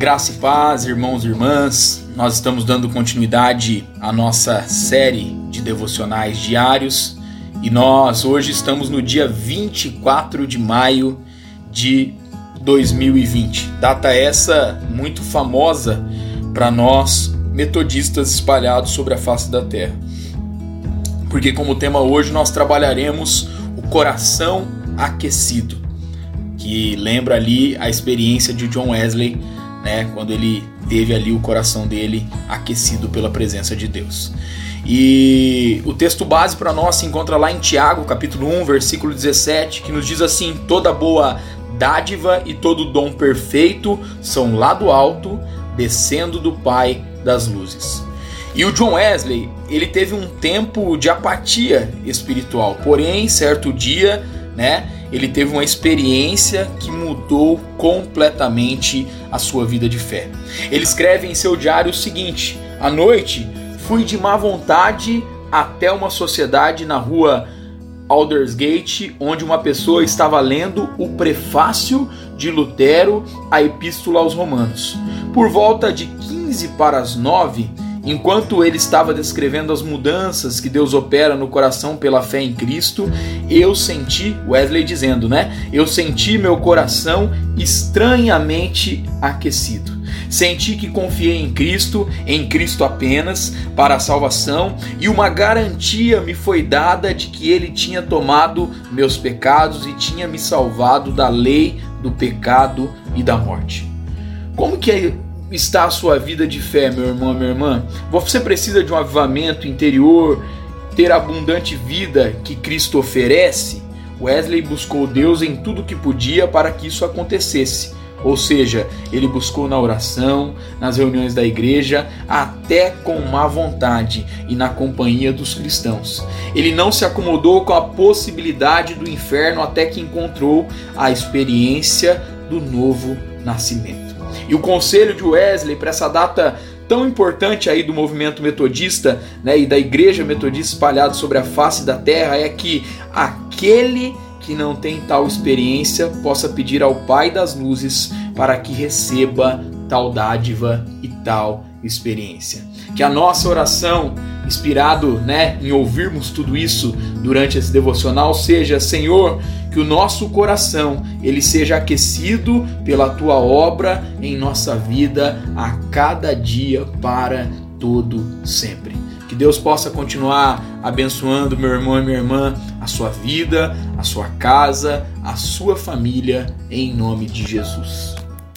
Graça e paz, irmãos e irmãs. Nós estamos dando continuidade à nossa série de devocionais diários e nós hoje estamos no dia 24 de maio de 2020. Data essa muito famosa para nós metodistas espalhados sobre a face da terra. Porque como tema hoje nós trabalharemos o coração aquecido, que lembra ali a experiência de John Wesley né? Quando ele teve ali o coração dele aquecido pela presença de Deus. E o texto base para nós se encontra lá em Tiago, capítulo 1, versículo 17, que nos diz assim: toda boa dádiva e todo dom perfeito são lá do alto, descendo do Pai das luzes. E o John Wesley, ele teve um tempo de apatia espiritual, porém, certo dia, né, ele teve uma experiência que mudou completamente a sua vida de fé. Ele escreve em seu diário o seguinte: À noite fui de má vontade até uma sociedade na rua Aldersgate, onde uma pessoa estava lendo o prefácio de Lutero à Epístola aos Romanos. Por volta de 15 para as 9, Enquanto ele estava descrevendo as mudanças que Deus opera no coração pela fé em Cristo, eu senti, Wesley dizendo, né? Eu senti meu coração estranhamente aquecido. Senti que confiei em Cristo, em Cristo apenas, para a salvação, e uma garantia me foi dada de que Ele tinha tomado meus pecados e tinha me salvado da lei do pecado e da morte. Como que é está a sua vida de fé, meu irmão, minha irmã? Você precisa de um avivamento interior, ter a abundante vida que Cristo oferece? Wesley buscou Deus em tudo que podia para que isso acontecesse. Ou seja, ele buscou na oração, nas reuniões da igreja, até com má vontade e na companhia dos cristãos. Ele não se acomodou com a possibilidade do inferno até que encontrou a experiência do novo nascimento. E o conselho de Wesley para essa data tão importante aí do movimento metodista né, e da igreja metodista espalhada sobre a face da terra é que aquele que não tem tal experiência possa pedir ao Pai das luzes para que receba tal dádiva e tal experiência. Que a nossa oração, inspirado né, em ouvirmos tudo isso durante esse devocional, seja: Senhor, que o nosso coração ele seja aquecido pela tua obra em nossa vida a cada dia para todo sempre. Que Deus possa continuar abençoando meu irmão e minha irmã, a sua vida, a sua casa, a sua família, em nome de Jesus.